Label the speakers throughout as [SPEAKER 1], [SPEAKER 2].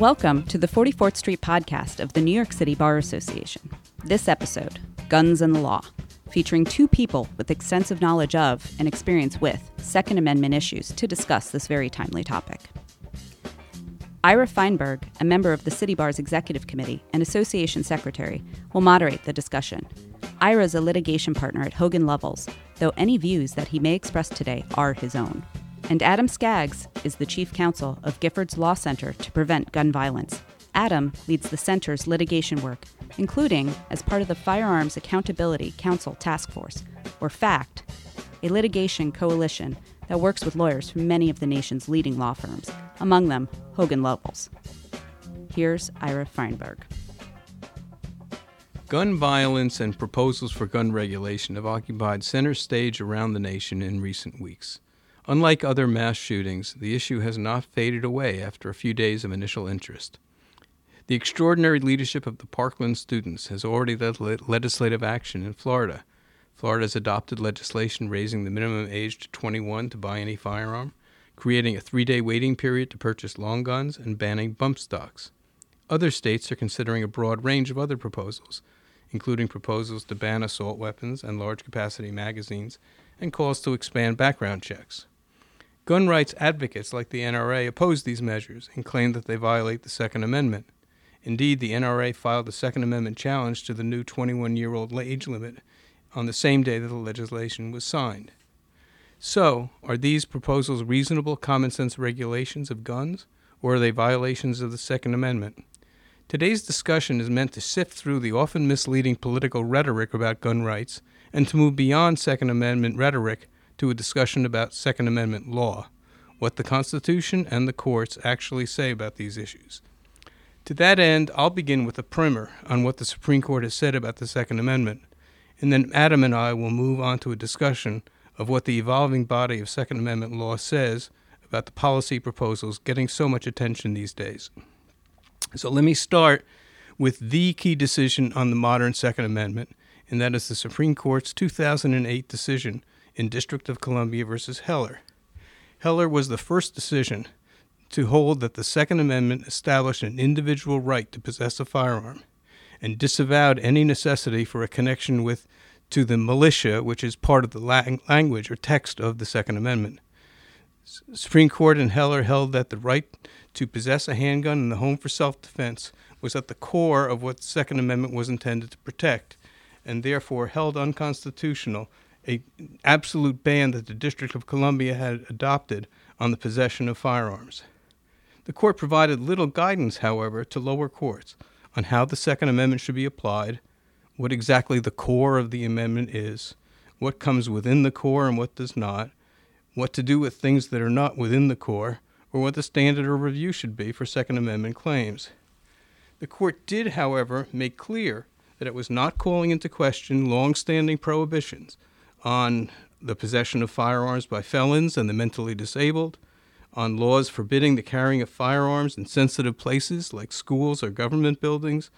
[SPEAKER 1] Welcome to the 44th Street podcast of the New York City Bar Association. This episode, Guns and the Law, featuring two people with extensive knowledge of and experience with Second Amendment issues to discuss this very timely topic. Ira Feinberg, a member of the City Bar's Executive Committee and Association Secretary, will moderate the discussion. Ira is a litigation partner at Hogan Lovells, though any views that he may express today are his own. And Adam Skaggs is the chief counsel of Giffords Law Center to Prevent Gun Violence. Adam leads the center's litigation work, including as part of the Firearms Accountability Counsel Task Force, or FACT, a litigation coalition that works with lawyers from many of the nation's leading law firms, among them Hogan Lovells. Here's Ira Feinberg.
[SPEAKER 2] Gun violence and proposals for gun regulation have occupied center stage around the nation in recent weeks. Unlike other mass shootings, the issue has not faded away after a few days of initial interest. The extraordinary leadership of the Parkland students has already led legislative action in Florida. Florida has adopted legislation raising the minimum age to 21 to buy any firearm, creating a three day waiting period to purchase long guns, and banning bump stocks. Other states are considering a broad range of other proposals, including proposals to ban assault weapons and large capacity magazines and calls to expand background checks. Gun rights advocates like the NRA oppose these measures and claim that they violate the Second Amendment. Indeed, the NRA filed a Second Amendment challenge to the new 21 year old age limit on the same day that the legislation was signed. So, are these proposals reasonable common sense regulations of guns, or are they violations of the Second Amendment? Today's discussion is meant to sift through the often misleading political rhetoric about gun rights and to move beyond Second Amendment rhetoric to a discussion about Second Amendment law, what the Constitution and the courts actually say about these issues. To that end, I'll begin with a primer on what the Supreme Court has said about the Second Amendment, and then Adam and I will move on to a discussion of what the evolving body of Second Amendment law says about the policy proposals getting so much attention these days. So let me start with the key decision on the modern Second Amendment, and that is the Supreme Court's 2008 decision in District of Columbia versus Heller. Heller was the first decision to hold that the Second Amendment established an individual right to possess a firearm and disavowed any necessity for a connection with to the militia, which is part of the lang- language or text of the Second Amendment. S- Supreme Court in Heller held that the right to possess a handgun in the home for self-defense was at the core of what the Second Amendment was intended to protect, and therefore held unconstitutional a absolute ban that the District of Columbia had adopted on the possession of firearms. The court provided little guidance, however, to lower courts on how the Second Amendment should be applied, what exactly the core of the amendment is, what comes within the core and what does not, what to do with things that are not within the core, or what the standard of review should be for Second Amendment claims. The court did, however, make clear that it was not calling into question long standing prohibitions on the possession of firearms by felons and the mentally disabled, on laws forbidding the carrying of firearms in sensitive places like schools or government buildings,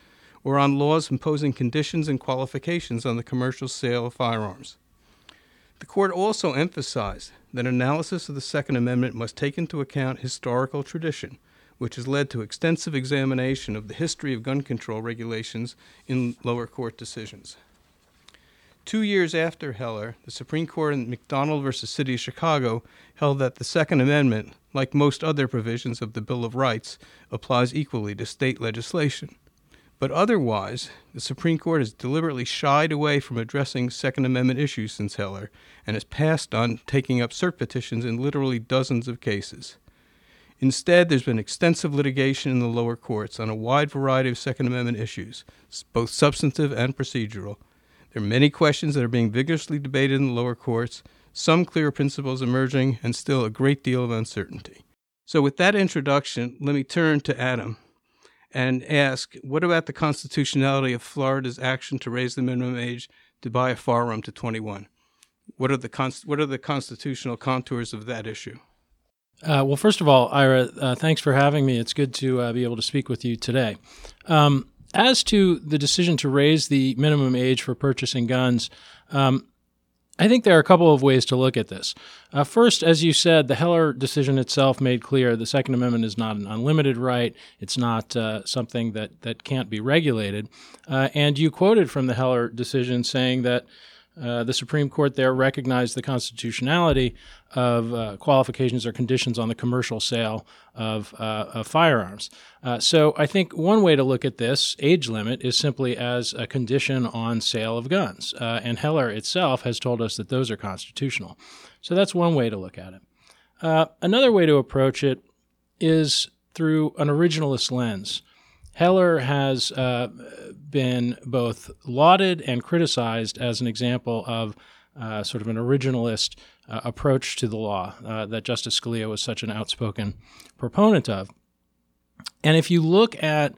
[SPEAKER 2] or on laws imposing conditions and qualifications on the commercial sale of firearms. The court also emphasized that analysis of the Second Amendment must take into account historical tradition, which has led to extensive examination of the history of gun control regulations in lower court decisions. Two years after Heller, the Supreme Court in McDonald v. City of Chicago held that the Second Amendment, like most other provisions of the Bill of Rights, applies equally to state legislation. But otherwise, the Supreme Court has deliberately shied away from addressing Second Amendment issues since Heller and has passed on taking up cert petitions in literally dozens of cases. Instead, there's been extensive litigation in the lower courts on a wide variety of Second Amendment issues, both substantive and procedural there are many questions that are being vigorously debated in the lower courts, some clear principles emerging, and still a great deal of uncertainty. So, with that introduction, let me turn to Adam and ask what about the constitutionality of Florida's action to raise the minimum age to buy a firearm to 21? What are the, const- what are the constitutional contours of that issue?
[SPEAKER 3] Uh, well, first of all, Ira, uh, thanks for having me. It's good to uh, be able to speak with you today. Um, as to the decision to raise the minimum age for purchasing guns, um, I think there are a couple of ways to look at this. Uh, first, as you said, the Heller decision itself made clear the Second Amendment is not an unlimited right. It's not uh, something that, that can't be regulated. Uh, and you quoted from the Heller decision saying that uh, the Supreme Court there recognized the constitutionality of uh, qualifications or conditions on the commercial sale of, uh, of firearms. Uh, so I think one way to look at this age limit is simply as a condition on sale of guns. Uh, and Heller itself has told us that those are constitutional. So that's one way to look at it. Another way to approach it is through an originalist lens. Heller has uh, been both lauded and criticized as an example of uh, sort of an originalist uh, approach to the law uh, that Justice Scalia was such an outspoken proponent of. And if you look at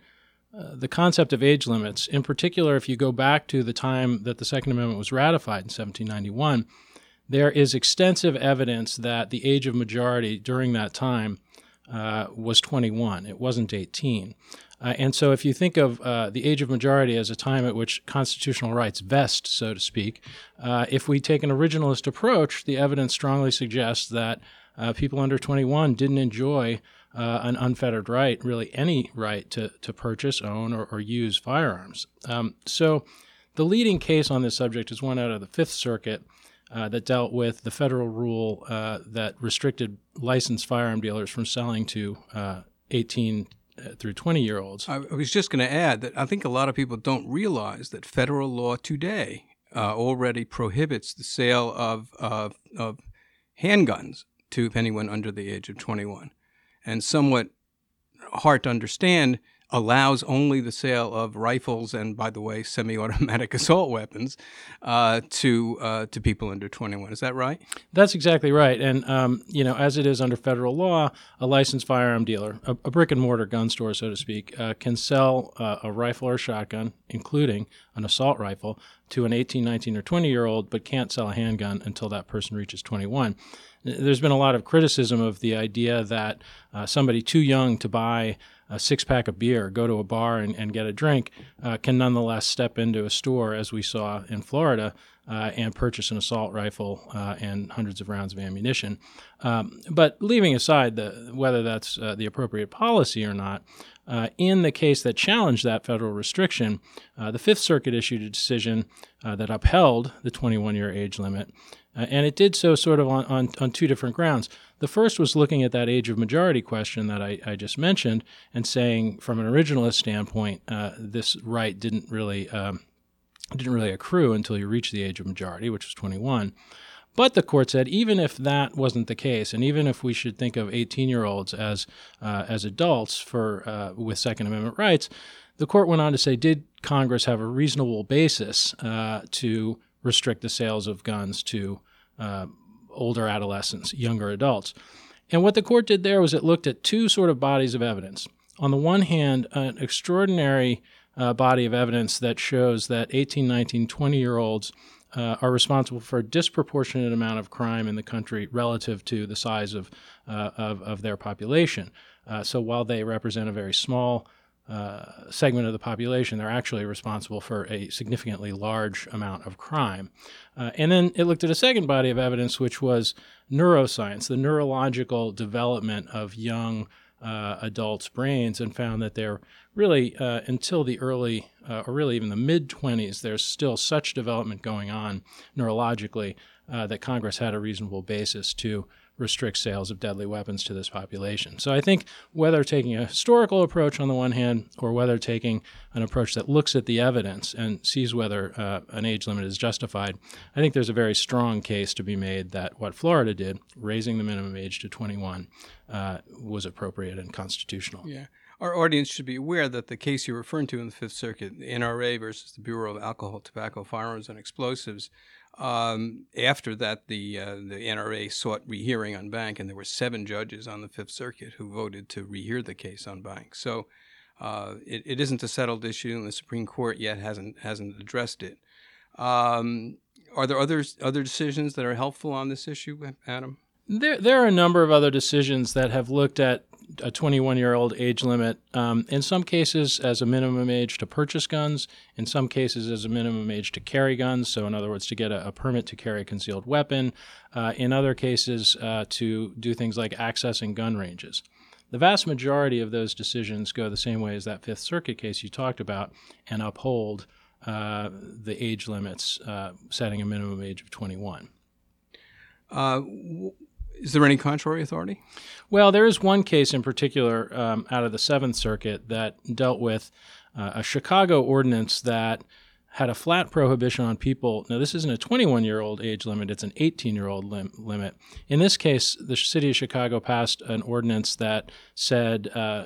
[SPEAKER 3] uh, the concept of age limits, in particular, if you go back to the time that the Second Amendment was ratified in 1791, there is extensive evidence that the age of majority during that time uh, was 21. It wasn't 18. Uh, and so, if you think of uh, the age of majority as a time at which constitutional rights vest, so to speak, uh, if we take an originalist approach, the evidence strongly suggests that uh, people under 21 didn't enjoy uh, an unfettered right, really any right to, to purchase, own, or, or use firearms. Um, so, the leading case on this subject is one out of the Fifth Circuit. Uh, that dealt with the federal rule that restricted licensed firearm dealers from selling to 18 uh, through 20 year olds.
[SPEAKER 2] I was just going to add that I think a lot of people don't realize that federal law today uh, already prohibits the sale of, uh, of handguns to anyone under the age of 21. And somewhat hard to understand allows only the sale of rifles and, by the way, semi-automatic assault weapons uh, to uh, to people under 21. Is that right?
[SPEAKER 3] That's exactly right. And um, you know, as it is under federal law, a licensed firearm dealer, a, a brick and mortar gun store, so to speak, uh, can sell uh, a rifle or shotgun, including an assault rifle, to an 18, 19, or 20 year old, but can't sell a handgun until that person reaches 21 there's been a lot of criticism of the idea that uh, somebody too young to buy a six pack of beer, go to a bar and, and get a drink, uh, can nonetheless step into a store, as we saw in Florida, uh, and purchase an assault rifle uh, and hundreds of rounds of ammunition. Um, but leaving aside the, whether that's uh, the appropriate policy or not, uh, in the case that challenged that federal restriction, uh, the Fifth Circuit issued a decision that upheld the 21 year age limit. Uh, and it did so sort of on, on, on, two different grounds. The first was looking at that age of majority question that I, I just mentioned and saying, from an originalist standpoint, uh, this right didn't really um, didn't really accrue until you reached the age of majority, which was 21. But the court said even if that wasn't the case, and even if we should think of 18-year-olds as uh, as adults for uh, with Second Amendment rights, the court went on to say, did Congress have a reasonable basis uh, to restrict the sales of guns to uh, older adolescents, younger adults. And what the court did there was it looked at two sort of bodies of evidence. On the one hand, an extraordinary uh, body of evidence that shows that 18, 19, 20 year olds uh, are responsible for a disproportionate amount of crime in the country relative to the size of, uh, of, of, their population. Uh, so while they represent a very small uh, segment of the population, they're actually responsible for a significantly large amount of crime. Uh, and then it looked at a second body of evidence, which was neuroscience, the neurological development of young uh, adults' brains, and found that they're really, uh, until the early, uh, or really even the mid 20s, there's still such development going on neurologically that Congress had a reasonable basis to restrict sales of deadly weapons to this population. So I think whether taking a historical approach on the one hand, or whether taking an approach that looks at the evidence and sees whether uh, an age limit is justified, I think there's a very strong case to be made that what Florida did, raising the minimum age to 21, uh, was appropriate and constitutional.
[SPEAKER 2] Yeah. Our audience should be aware that the case you're referring to in the Fifth Circuit, the NRA versus the Bureau of Alcohol, Tobacco, Firearms, and Explosives, um, after that, the uh, the NRA sought rehearing on banc, and there were seven judges on the Fifth Circuit who voted to rehear the case on banc. So uh, it, it isn't a settled issue, and the Supreme Court yet hasn't hasn't addressed it. Um, are there other other decisions that are helpful on this issue, Adam?
[SPEAKER 3] There, there are a number of other decisions that have looked at a 21 year old age limit, um, in some cases as a minimum age to purchase guns, in some cases as a minimum age to carry guns, so in other words, to get a, a permit to carry a concealed weapon, uh, in other cases uh, to do things like accessing gun ranges. The vast majority of those decisions go the same way as that Fifth Circuit case you talked about and uphold uh, the age limits, uh, setting a minimum age of 21.
[SPEAKER 2] Uh, is there any contrary authority?
[SPEAKER 3] Well, there is one case in particular um, out of the Seventh Circuit that dealt with uh, a Chicago ordinance that had a flat prohibition on people. Now, this isn't a 21 year old age limit, it's an 18 year old lim- limit. In this case, the city of Chicago passed an ordinance that said uh,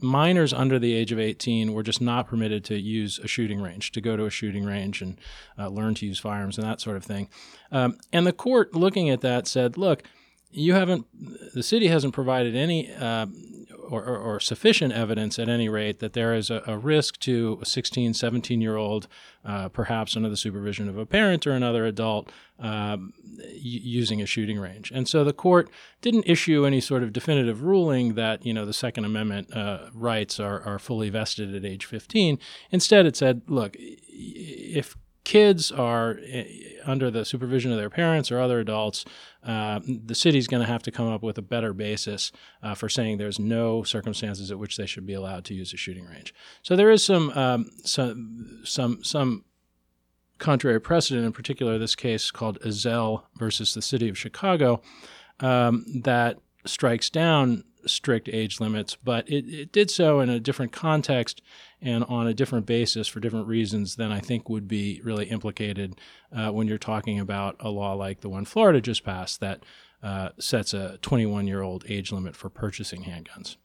[SPEAKER 3] minors under the age of 18 were just not permitted to use a shooting range, to go to a shooting range and uh, learn to use firearms and that sort of thing. Um, and the court, looking at that, said, look, you haven't, the city hasn't provided any uh, or, or, or, sufficient evidence at any rate that there is a, a risk to a 16, 17 year old, uh, perhaps under the supervision of a parent or another adult, um, using a shooting range. And so the court didn't issue any sort of definitive ruling that, you know, the Second Amendment uh, rights are, are fully vested at age 15. Instead, it said, look, if kids are eh, under the supervision of their parents or other adults, uh, the city's going to have to come up with a better basis uh, for saying there's no circumstances at which they should be allowed to use a shooting range. So there is some um, some some some contrary precedent. In particular, this case called Ezell versus the City of Chicago um, that strikes down strict age limits, but it, it did so in a different context and on a different basis for different reasons than I think would be really implicated uh, when you're talking about a law like the one Florida just passed that uh, sets a 21 year old age limit for purchasing handguns.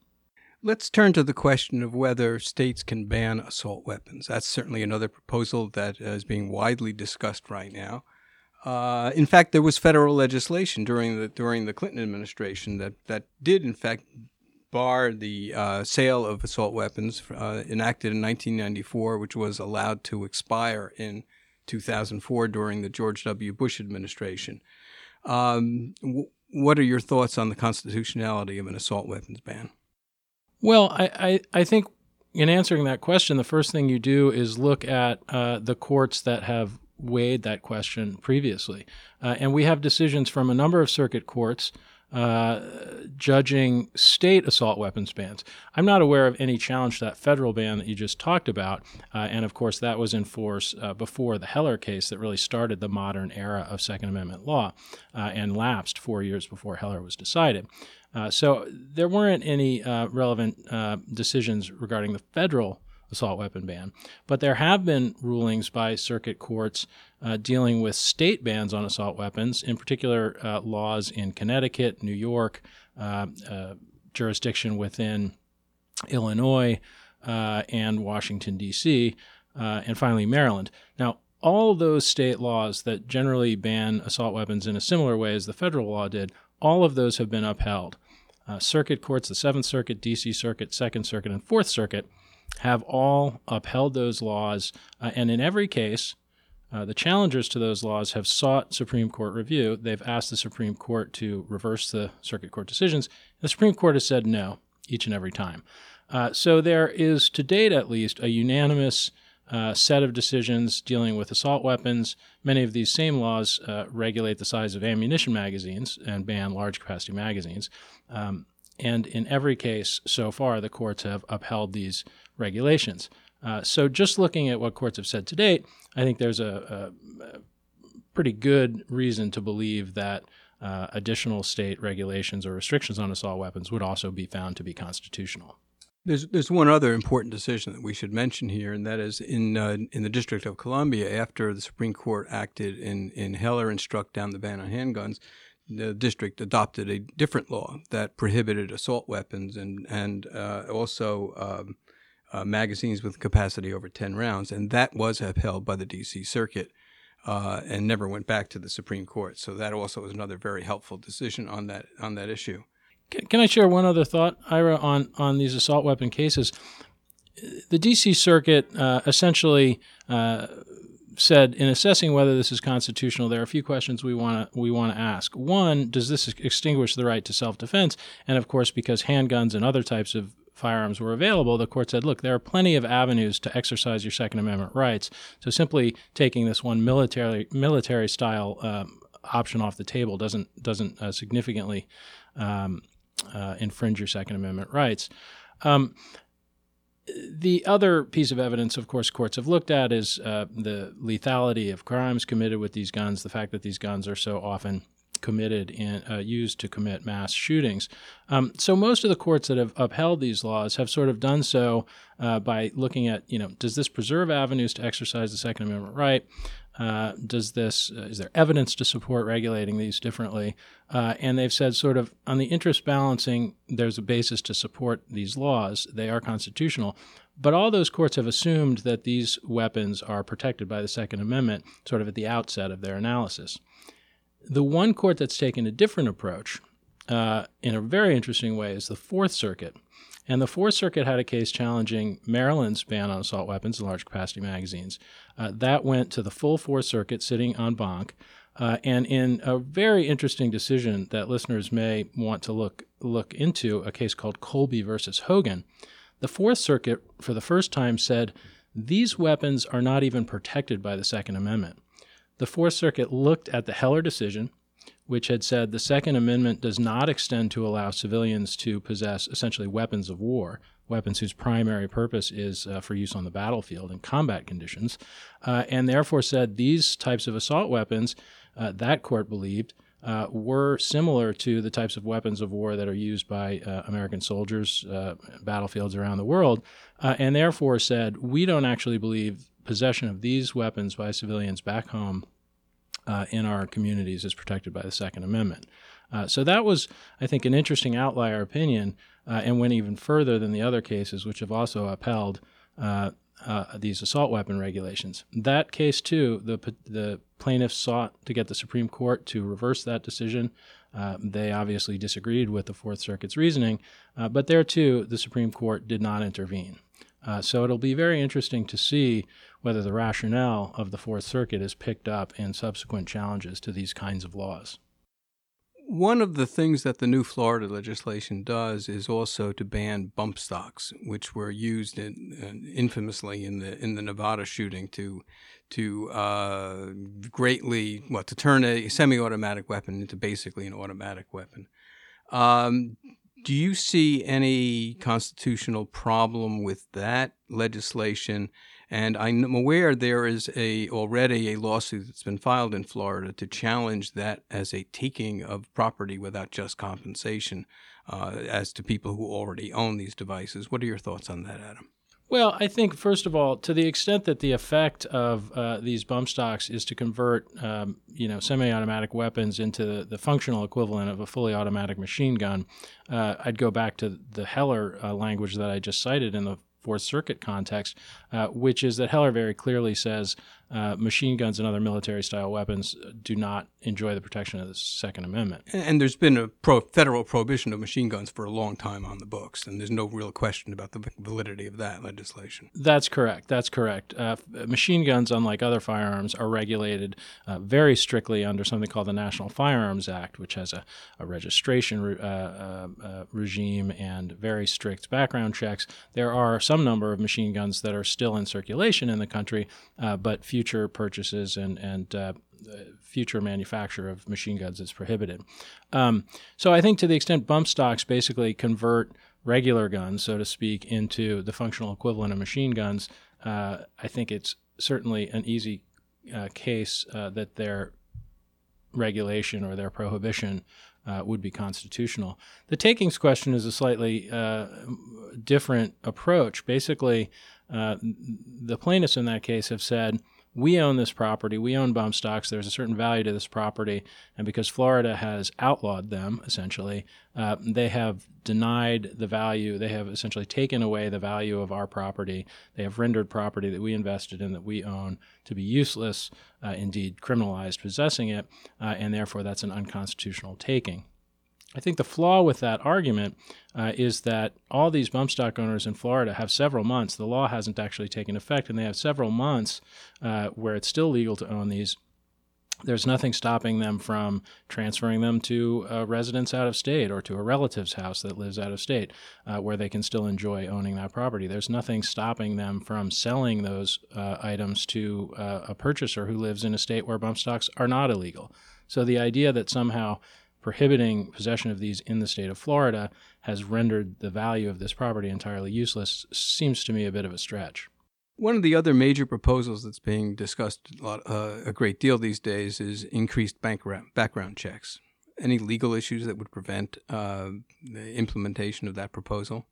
[SPEAKER 2] Let's turn to the question of whether states can ban assault weapons. That's certainly another proposal that is being widely discussed right now. Uh, in fact, there was federal legislation during the during the Clinton administration that that did in fact bar the uh, sale of assault weapons uh, enacted in 1994, which was allowed to expire in 2004 during the George W. Bush administration. Um, w- what are your thoughts on the constitutionality of an assault weapons ban?
[SPEAKER 3] Well, I, I, I think in answering that question, the first thing you do is look at uh, the courts that have weighed that question previously. Uh, and we have decisions from a number of circuit courts uh, judging state assault weapons bans. I'm not aware of any challenge to that federal ban that you just talked about. Uh, and of course, that was in force uh, before the Heller case that really started the modern era of Second Amendment law uh, and lapsed four years before Heller was decided. Uh, so there weren't any relevant decisions regarding the federal assault weapon ban. But there have been rulings by circuit courts uh, dealing with state bans on assault weapons, in particular uh, laws in Connecticut, New York, uh, uh jurisdiction within Illinois, uh, and Washington, D.C., uh, and finally Maryland. Now, all those state laws that generally ban assault weapons in a similar way as the federal law did, all of those have been upheld. circuit courts, the Seventh Circuit, D.C. Circuit, Second Circuit, and Fourth Circuit, have all upheld those laws. Uh, and in every case, uh, the challengers to those laws have sought Supreme Court review. They've asked the Supreme Court to reverse the circuit court decisions. The Supreme Court has said no each and every time. Uh, so there is, to date at least, a unanimous uh, set of decisions dealing with assault weapons. Many of these same laws uh, regulate the size of ammunition magazines and ban large capacity magazines. Um, and in every case so far, the courts have upheld these regulations. Uh, so, just looking at what courts have said to date, I think there's a, a, a pretty good reason to believe that uh, additional state regulations or restrictions on assault weapons would also be found to be constitutional.
[SPEAKER 2] There's there's one other important decision that we should mention here, and that is in uh, in the District of Columbia, after the Supreme Court acted in in Heller and struck down the ban on handguns, the district adopted a different law that prohibited assault weapons and and uh, also um, uh, magazines with capacity over 10 rounds, and that was upheld by the D.C. Circuit uh, and never went back to the Supreme Court. So that also was another very helpful decision on that on that issue.
[SPEAKER 3] Can I share one other thought, Ira, on on these assault weapon cases? The D.C. Circuit uh, essentially uh, said in assessing whether this is constitutional, there are a few questions we want to we want to ask. One, does this extinguish the right to self-defense? And of course, because handguns and other types of firearms were available, the court said, look, there are plenty of avenues to exercise your Second Amendment rights. So simply taking this one military military style um, option off the table doesn't doesn't uh, significantly um, uh, infringe your Second Amendment rights. Um, the other piece of evidence, of course, courts have looked at is uh, the lethality of crimes committed with these guns, the fact that these guns are so often committed and uh, used to commit mass shootings. Um, so most of the courts that have upheld these laws have sort of done so uh, by looking at, you know, does this preserve avenues to exercise the Second Amendment right? Uh, does this uh, is there evidence to support regulating these differently? Uh, and they've said sort of on the interest balancing, there's a basis to support these laws. They are constitutional. But all those courts have assumed that these weapons are protected by the Second Amendment, sort of at the outset of their analysis. The one court that's taken a different approach uh, in a very interesting way is the Fourth Circuit. And the Fourth Circuit had a case challenging Maryland's ban on assault weapons and large capacity magazines. Uh, that went to the full Fourth Circuit sitting en banc. Uh, and in a very interesting decision that listeners may want to look look into, a case called Kolbe versus Hogan, the Fourth Circuit, for the first time, said these weapons are not even protected by the Second Amendment. The Fourth Circuit looked at the Heller decision, which had said the Second Amendment does not extend to allow civilians to possess essentially weapons of war, weapons whose primary purpose is uh, for use on the battlefield in combat conditions, uh, and therefore said these types of assault weapons, uh, that court believed, uh, were similar to the types of weapons of war that are used by uh, American soldiers, uh, battlefields around the world, and therefore said we don't actually believe possession of these weapons by civilians back home uh, in our communities is protected by the Second Amendment. Uh, so that was, I think, an interesting outlier opinion uh, and went even further than the other cases, which have also upheld uh, uh, these assault weapon regulations. That case, too, the, the plaintiffs sought to get the Supreme Court to reverse that decision. Uh, they obviously disagreed with the Fourth Circuit's reasoning, but there, too, the Supreme Court did not intervene. So it'll be very interesting to see whether the rationale of the Fourth Circuit is picked up in subsequent challenges to these kinds of laws.
[SPEAKER 2] One of the things that the new Florida legislation does is also to ban bump stocks, which were used in, uh, infamously in the in the Nevada shooting to to uh, greatly what to turn a semi-automatic weapon into basically an automatic weapon. Um, do you see any constitutional problem with that legislation? And I'm aware there is a already a lawsuit that's been filed in Florida to challenge that as a taking of property without just compensation, uh, as to people who already own these devices. What are your thoughts on that, Adam?
[SPEAKER 3] Well, I think first of all, to the extent that the effect of uh, these bump stocks is to convert, um, you know, semi-automatic weapons into the, the, functional equivalent of a fully automatic machine gun, uh, I'd go back to the Heller uh, language that I just cited in the Fourth Circuit context, uh, which is that Heller very clearly says uh, machine guns and other military style weapons do not enjoy the protection of the Second Amendment.
[SPEAKER 2] And there's been a pro- federal prohibition of machine guns for a long time on the books, and there's no real question about the validity of that legislation.
[SPEAKER 3] That's correct. That's correct. Uh, machine guns, unlike other firearms, are regulated uh, very strictly under something called the National Firearms Act, which has a, a registration re- uh, uh, uh, regime and very strict background checks. There are some number of machine guns that are still in circulation in the country, but few future purchases and and uh, future manufacture of machine guns is prohibited. Um, so I think to the extent bump stocks basically convert regular guns, so to speak, into the functional equivalent of machine guns, uh, I think it's certainly an easy uh, case uh, that their regulation or their prohibition uh, would be constitutional. The takings question is a slightly uh, different approach. Basically, uh, the plaintiffs in that case have said we own this property, we own bump stocks, there's a certain value to this property, and because Florida has outlawed them, essentially, uh, they have denied the value, they have essentially taken away the value of our property. They have rendered property that we invested in, that we own, to be useless, uh, indeed criminalized possessing it, uh, and therefore that's an unconstitutional taking. I think the flaw with that argument uh, is that all these bump stock owners in Florida have several months. The law hasn't actually taken effect, and they have several months uh, where it's still legal to own these there's nothing stopping them from transferring them to a residence out of state or to a relative's house that lives out of state uh, where they can still enjoy owning that property. There's nothing stopping them from selling those uh, items to uh, a purchaser who lives in a state where bump stocks are not illegal. So the idea that somehow prohibiting possession of these in the state of Florida has rendered the value of this property entirely useless seems to me a bit of a stretch.
[SPEAKER 2] One of the other major proposals that's being discussed a, lot, uh, a great deal these days is increased background checks. Any legal issues that would prevent uh, the implementation of that proposal?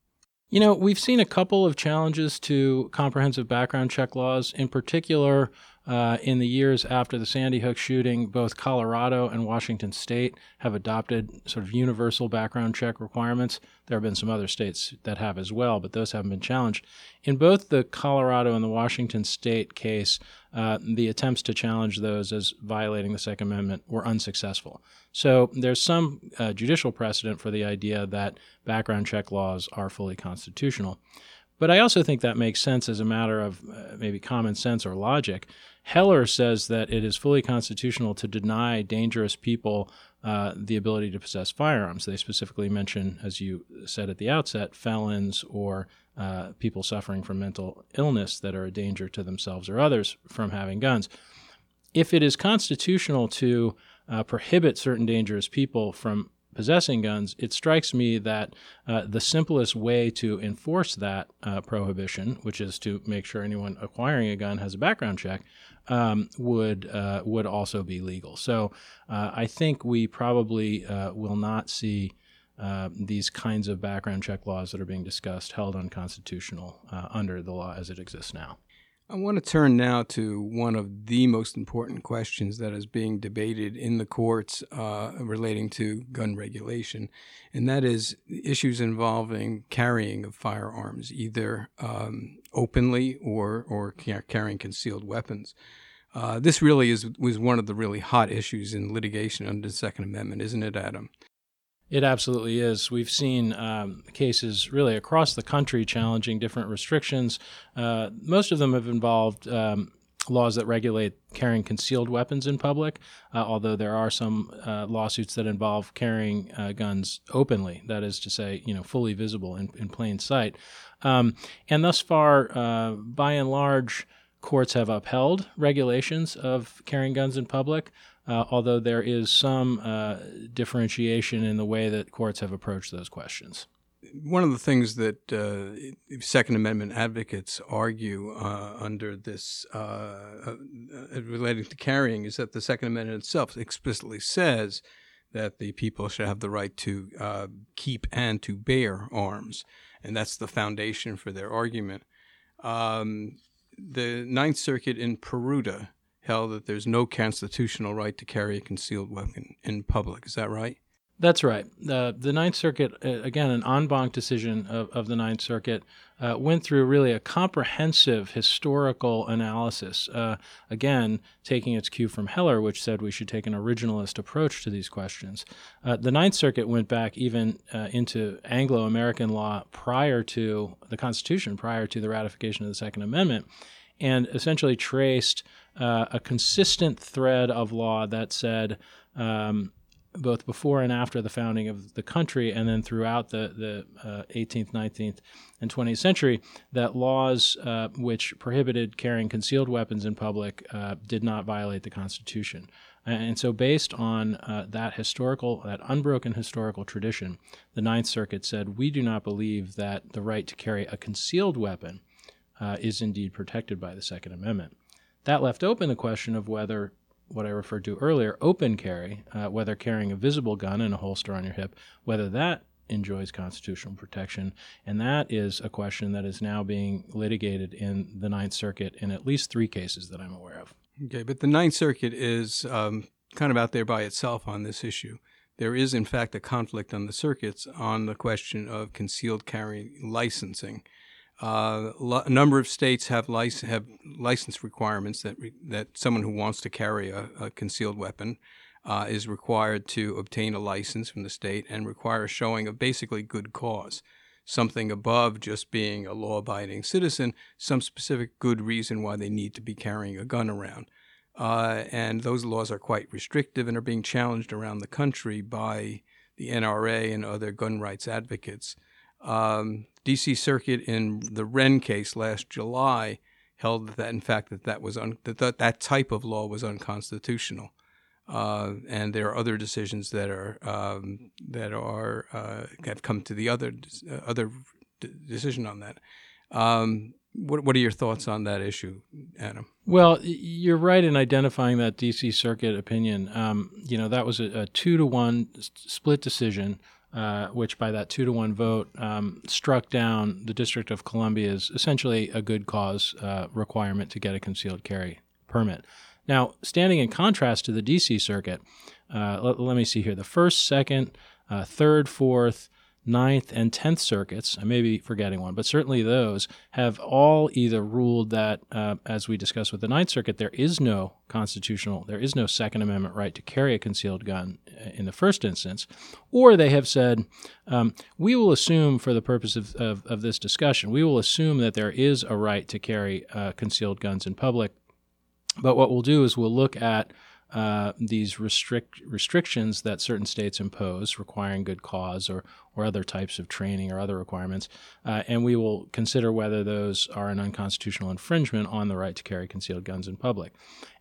[SPEAKER 3] You know, we've seen a couple of challenges to comprehensive background check laws. In particular, uh, in the years after the Sandy Hook shooting, both Colorado and Washington State have adopted sort of universal background check requirements. There have been some other states that have as well, but those haven't been challenged. In both the Colorado and the Washington State case, uh, the attempts to challenge those as violating the Second Amendment were unsuccessful. So there's some uh, judicial precedent for the idea that background check laws are fully constitutional. But I also think that makes sense as a matter of uh, maybe common sense or logic. Heller says that it is fully constitutional to deny dangerous people uh, the ability to possess firearms. They specifically mention, as you said at the outset, felons or uh, people suffering from mental illness that are a danger to themselves or others from having guns. If it is constitutional to uh, prohibit certain dangerous people from possessing guns, it strikes me that uh, the simplest way to enforce that uh, prohibition, which is to make sure anyone acquiring a gun has a background check, um, would uh, would also be legal. So uh, I think we probably uh, will not see. Uh, these kinds of background check laws that are being discussed held unconstitutional under the law as it exists now.
[SPEAKER 2] I want to turn now to one of the most important questions that is being debated in the courts uh, relating to gun regulation, and that is issues involving carrying of firearms, either um, openly or or carrying concealed weapons. Uh, this really is was one of the really hot issues in litigation under the Second Amendment, isn't it, Adam?
[SPEAKER 3] It absolutely is. We've seen um, cases really across the country challenging different restrictions. Uh, most of them have involved um, laws that regulate carrying concealed weapons in public, uh, although there are some uh, lawsuits that involve carrying uh, guns openly, that is to say, you know, fully visible in, in plain sight. Um, and thus far, uh, by and large, courts have upheld regulations of carrying guns in public uh, although there is some uh, differentiation in the way that courts have approached those questions.
[SPEAKER 2] One of the things that uh, Second Amendment advocates argue uh, under this uh, uh, relating to carrying is that the Second Amendment itself explicitly says that the people should have the right to keep and to bear arms, and that's the foundation for their argument. Um, the Ninth Circuit in Peruta held that there's no constitutional right to carry a concealed weapon in public. Is that right?
[SPEAKER 3] That's right. Uh, the Ninth Circuit, uh, again, an en banc decision of, of the Ninth Circuit, uh, went through really a comprehensive historical analysis. Uh, again, taking its cue from Heller, which said we should take an originalist approach to these questions. Uh, the Ninth Circuit went back even into Anglo American law prior to the Constitution, prior to the ratification of the Second Amendment, and essentially traced uh, a consistent thread of law that said, um, both before and after the founding of the country, and then throughout the, the uh, 18th, 19th, and 20th century, that laws uh, which prohibited carrying concealed weapons in public uh, did not violate the Constitution. And so, based on uh, that historical, that unbroken historical tradition, the Ninth Circuit said, We do not believe that the right to carry a concealed weapon uh, is indeed protected by the Second Amendment. That left open the question of whether what I referred to earlier, open carry, uh, whether carrying a visible gun in a holster on your hip, whether that enjoys constitutional protection. And that is a question that is now being litigated in the Ninth Circuit in at least three cases that I'm aware of.
[SPEAKER 2] Okay, but the Ninth Circuit is um, kind of out there by itself on this issue. There is, in fact, a conflict on the circuits on the question of concealed carry licensing. Uh, a number of states have, lic- have license requirements that re- that someone who wants to carry a, a concealed weapon uh, is required to obtain a license from the state and require showing of basically good cause. Something above just being a law abiding citizen, some specific good reason why they need to be carrying a gun around. Uh, and those laws are quite restrictive and are being challenged around the country by the NRA and other gun rights advocates. Um, D.C. Circuit in the Wrenn case last July held that, in fact, that that was un- that, that that type of law was unconstitutional. Uh, and there are other decisions that are um, that are uh, have come to the other uh, other d- decision on that. Um, what what are your thoughts on that issue, Adam?
[SPEAKER 3] Well, you're right in identifying that D.C. Circuit opinion. Um, you know that was a, a two to one split decision uh, which by that two to one vote um, struck down the District of Columbia's essentially a good cause uh, requirement to get a concealed carry permit. Now, standing in contrast to the DC Circuit, uh, let, let, me see here the first, second, uh, third, fourth, Ninth and Tenth Circuits, I may be forgetting one, but certainly those have all either ruled that, uh, as we discussed with the Ninth Circuit, there is no constitutional, there is no Second Amendment right to carry a concealed gun uh, in the first instance, or they have said, um, we will assume for the purpose of, of, of, this discussion, we will assume that there is a right to carry uh, concealed guns in public, but what we'll do is we'll look at uh, these restrict restrictions that certain states impose, requiring good cause or or other types of training or other requirements, uh, and we will consider whether those are an unconstitutional infringement on the right to carry concealed guns in public.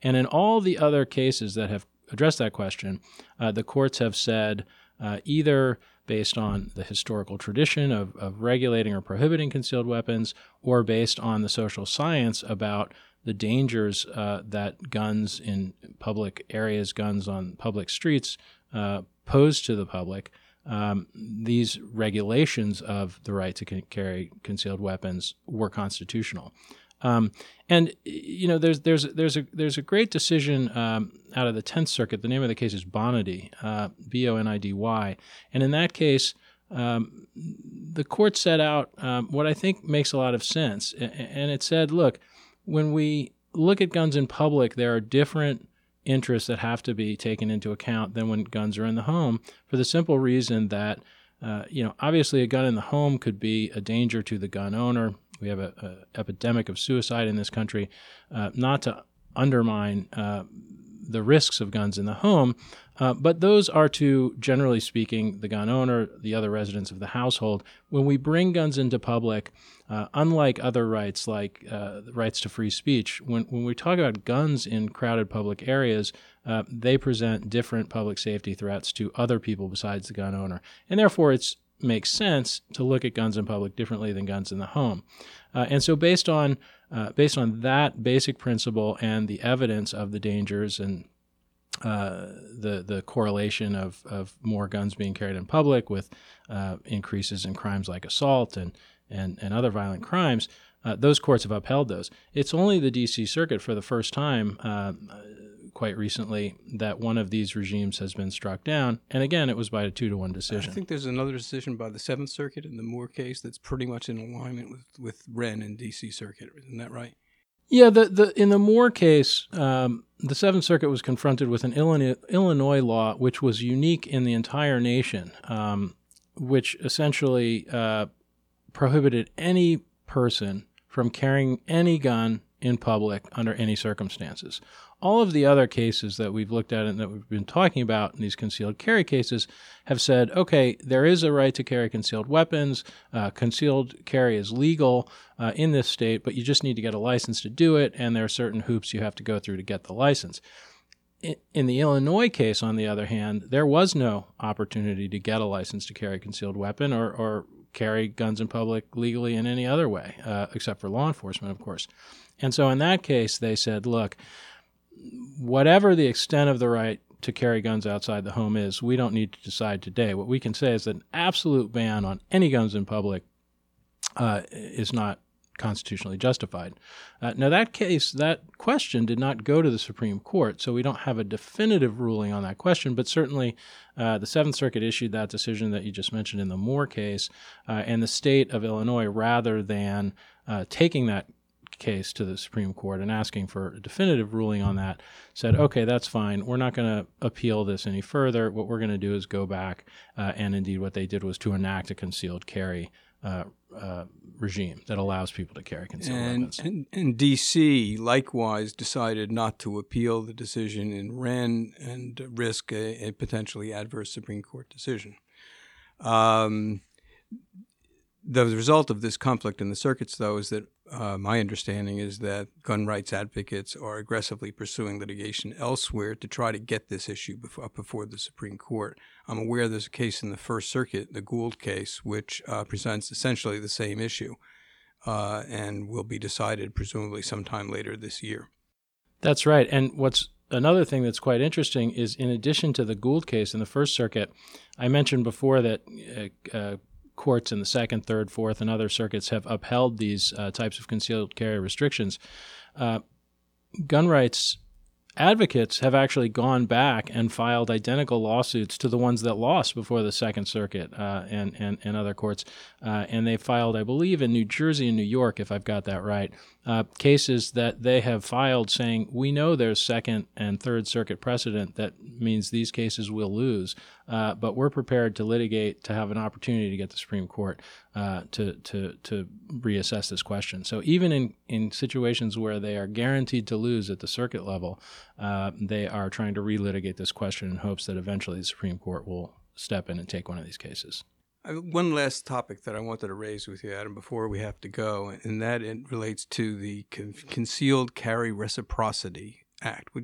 [SPEAKER 3] And in all the other cases that have addressed that question, uh, the courts have said uh, either based on the historical tradition of, of regulating or prohibiting concealed weapons, or based on the social science about the dangers uh, that guns in public areas, guns on public streets, uh, pose to the public. Um, these regulations of the right to carry concealed weapons were constitutional. Um, and you know, there's there's there's a there's a great decision um, out of the Tenth Circuit. The name of the case is Bonidy, uh, and in that case, um, the court set out um, what I think makes a lot of sense, and it said, look, when we look at guns in public, there are different interests that have to be taken into account than when guns are in the home for the simple reason that, uh, you know, obviously a gun in the home could be a danger to the gun owner. We have an epidemic of suicide in this country. Uh, not to undermine uh, the risks of guns in the home, uh, but those are to, generally speaking, the gun owner, the other residents of the household. When we bring guns into public, uh, unlike other rights like uh, rights to free speech, when, when we talk about guns in crowded public areas, uh, they present different public safety threats to other people besides the gun owner. And therefore, it makes sense to look at guns in public differently than guns in the home. Uh, and so, based on uh, based on that basic principle and the evidence of the dangers and uh, the the correlation of, of more guns being carried in public with uh, increases in crimes like assault and and, and other violent crimes, uh, those courts have upheld those. It's only the D.C. Circuit for the first time, uh, quite recently, that one of these regimes has been struck down, and again, it was by a two to one decision.
[SPEAKER 2] I think there's another decision by the Seventh Circuit in the Moore case that's pretty much in alignment with with Wrenn and D.C. Circuit. Isn't that right?
[SPEAKER 3] Yeah, the, the in the Moore case, um, the Seventh Circuit was confronted with an Illinois, Illinois law which was unique in the entire nation, um, which essentially uh, prohibited any person from carrying any gun in public under any circumstances all of the other cases that we've looked at and that we've been talking about in these concealed carry cases have said, okay, there is a right to carry concealed weapons. Uh, concealed carry is legal uh, in this state, but you just need to get a license to do it, and there are certain hoops you have to go through to get the license. In, the Illinois case, on the other hand, there was no opportunity to get a license to carry concealed weapon or, or carry guns in public legally in any other way, uh, except for law enforcement, of course. And so in that case, they said, look, whatever the extent of the right to carry guns outside the home is, we don't need to decide today. What we can say is that an absolute ban on any guns in public uh, is not constitutionally justified. Uh, now, that case, that question did not go to the Supreme Court, so we don't have a definitive ruling on that question, but certainly uh, the Seventh Circuit issued that decision that you just mentioned in the Moore case, uh, and the state of Illinois, rather than uh, taking that case to the Supreme Court and asking for a definitive ruling on that, said, okay, that's fine. We're not going to appeal this any further. What we're going to do is go back, uh, and indeed, what they did was to enact a concealed carry uh, uh, regime that allows people to carry concealed
[SPEAKER 2] and,
[SPEAKER 3] weapons.
[SPEAKER 2] And, and D.C. likewise decided not to appeal the decision in Wrenn and risk a, a potentially adverse Supreme Court decision. Um, the result of this conflict in the circuits, though, is that uh, my understanding is that gun rights advocates are aggressively pursuing litigation elsewhere to try to get this issue before, before the Supreme Court. I'm aware there's a case in the First Circuit, the Gould case, which uh, presents essentially the same issue uh, and will be decided presumably sometime later this year.
[SPEAKER 3] That's right. And what's another thing that's quite interesting is in addition to the Gould case in the First Circuit, I mentioned before that uh, uh, courts in the second, third, fourth, and other circuits have upheld these uh, types of concealed carry restrictions. Uh, gun rights advocates have actually gone back and filed identical lawsuits to the ones that lost before the Second Circuit uh, and, and, and other courts. Uh, and they filed, I believe, in New Jersey and New York, if I've got that right, uh, cases that they have filed saying, we know there's Second and Third Circuit precedent that means these cases will lose, uh, but we're prepared to litigate to have an opportunity to get the Supreme Court uh, to, to, to reassess this question. So even in, in situations where they are guaranteed to lose at the circuit level, uh, they are trying to relitigate this question in hopes that eventually the Supreme Court will step in and take one of these cases.
[SPEAKER 2] One last topic that I wanted to raise with you, Adam, before we have to go, and that relates to the Con- Concealed Carry Reciprocity Act,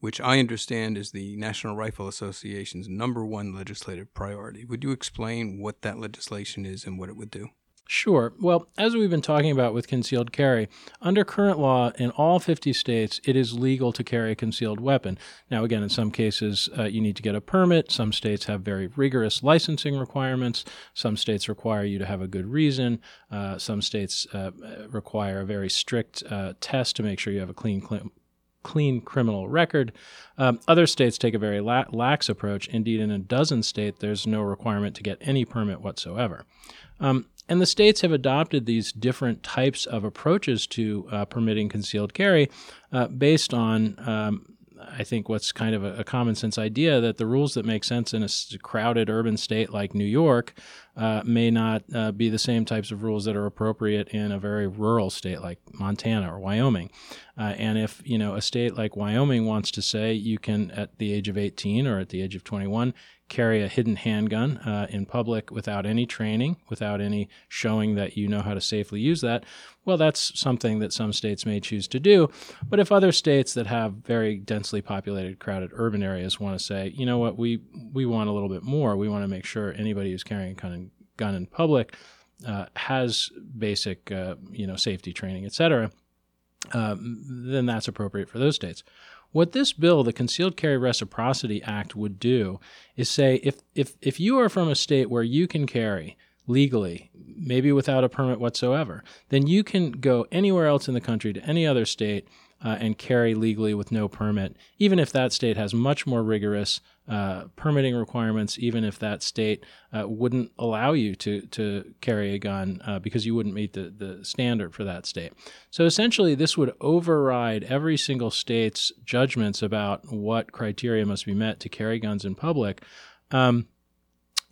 [SPEAKER 2] which I understand is the National Rifle Association's number one legislative priority. Would you explain what that legislation is and what it would do?
[SPEAKER 3] Sure. Well, as we've been talking about with concealed carry, under current law in all 50 states, it is legal to carry a concealed weapon. Now, again, in some cases, uh, you need to get a permit. Some states have very rigorous licensing requirements. Some states require you to have a good reason. Uh, some states uh, require a very strict uh, test to make sure you have a clean, clean clean criminal record. Um, other states take a very la- lax approach. Indeed, in a dozen states, there's no requirement to get any permit whatsoever. Um, and the states have adopted these different types of approaches to uh, permitting concealed carry uh, based on, um, I think, what's kind of a, a, common sense idea that the rules that make sense in a crowded urban state like New York uh, may not uh, be the same types of rules that are appropriate in a very rural state like Montana or Wyoming. Uh, and if you know a state like Wyoming wants to say you can, at the age of 18 or at the age of 21, carry a hidden handgun uh, in public without any training, without any showing that you know how to safely use that, well, that's something that some states may choose to do. But if other states that have very densely populated, crowded urban areas want to say, you know what, we we want a little bit more. We want to make sure anybody who's carrying a gun in public uh, has basic, uh, you know, safety training, et cetera. Um, then that's appropriate for those states. What this bill, the Concealed Carry Reciprocity Act, would do is say if, if, if you are from a state where you can carry legally, maybe without a permit whatsoever, then you can go anywhere else in the country to any other state uh, and carry legally with no permit, even if that state has much more rigorous uh, permitting requirements, even if that state uh, wouldn't allow you to, to carry a gun uh, because you wouldn't meet the, the standard for that state. So essentially, this would override every single state's judgments about what criteria must be met to carry guns in public. Um,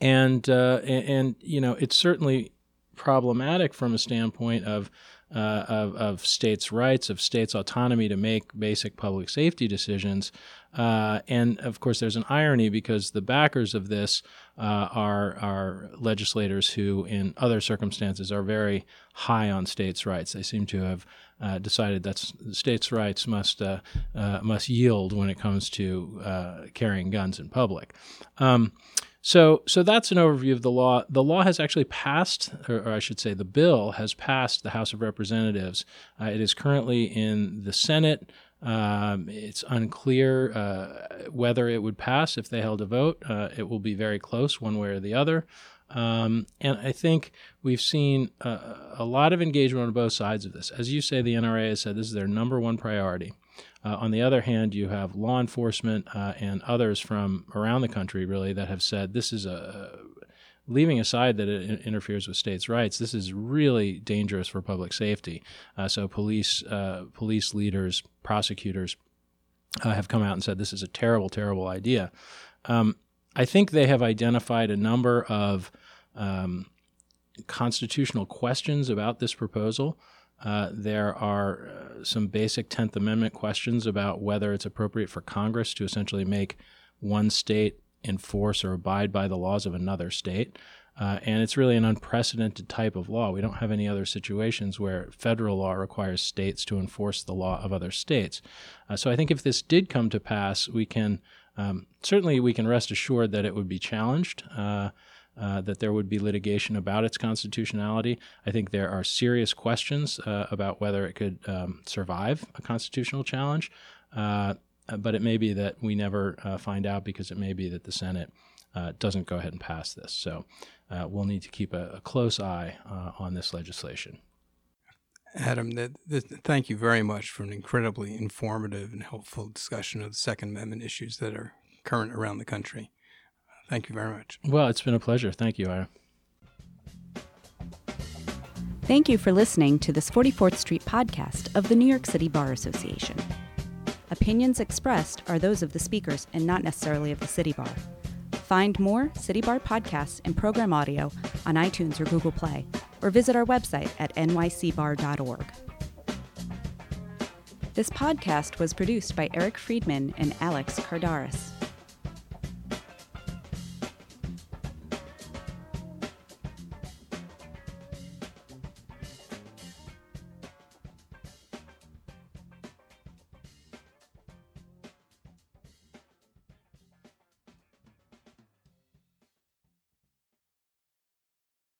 [SPEAKER 3] and, uh, and, and, you know, it's certainly problematic from a standpoint of uh, of, of states' rights, of states' autonomy to make basic public safety decisions. Uh, and of course, there's an irony because the backers of this uh, are are legislators who, in other circumstances, are very high on states' rights. They seem to have uh, decided that states' rights must uh, uh, must yield when it comes to uh, carrying guns in public. Um, so, so that's an overview of the law. The law has actually passed, or, or I should say, the bill has passed the House of Representatives. Uh, it is currently in the Senate. Um, it's unclear uh, whether it would pass if they held a vote. Uh, it will be very close, one way or the other. Um, and I think we've seen a, a lot of engagement on both sides of this. As you say, the NRA has said this is their number one priority. Uh, on the other hand, you have law enforcement uh, and others from around the country really that have said this is a leaving aside that it interferes with states' rights, this is really dangerous for public safety. Uh, so police, uh, police leaders, prosecutors uh, have come out and said this is a terrible, terrible idea. Um, I think they have identified a number of um, constitutional questions about this proposal. Uh, there are uh, some basic 10th Amendment questions about whether it's appropriate for Congress to essentially make one state enforce or abide by the laws of another state. Uh, and it's really an unprecedented type of law. We don't have any other situations where federal law requires states to enforce the law of other states. Uh, so I think if this did come to pass, we can um, certainly we can rest assured that it would be challenged. Uh, uh, that there would be litigation about its constitutionality. I think there are serious questions uh, about whether it could um, survive a constitutional challenge. Uh, but it may be that we never uh, find out because it may be that the Senate uh, doesn't go ahead and pass this. So uh, we'll need to keep a, a close eye on this legislation.
[SPEAKER 2] Adam, that, that, thank you very much for an incredibly informative and helpful discussion of the Second Amendment issues that are current around the country. Thank you very much.
[SPEAKER 3] Well, it's been a pleasure. Thank you, Ira.
[SPEAKER 1] Thank you for listening to this 44th Street podcast of the New York City Bar Association. Opinions expressed are those of the speakers and not necessarily of the City Bar. Find more City Bar podcasts and program audio on iTunes or Google Play, or visit our website at nycbar.org. This podcast was produced by Eric Friedman and Alex Kardaris.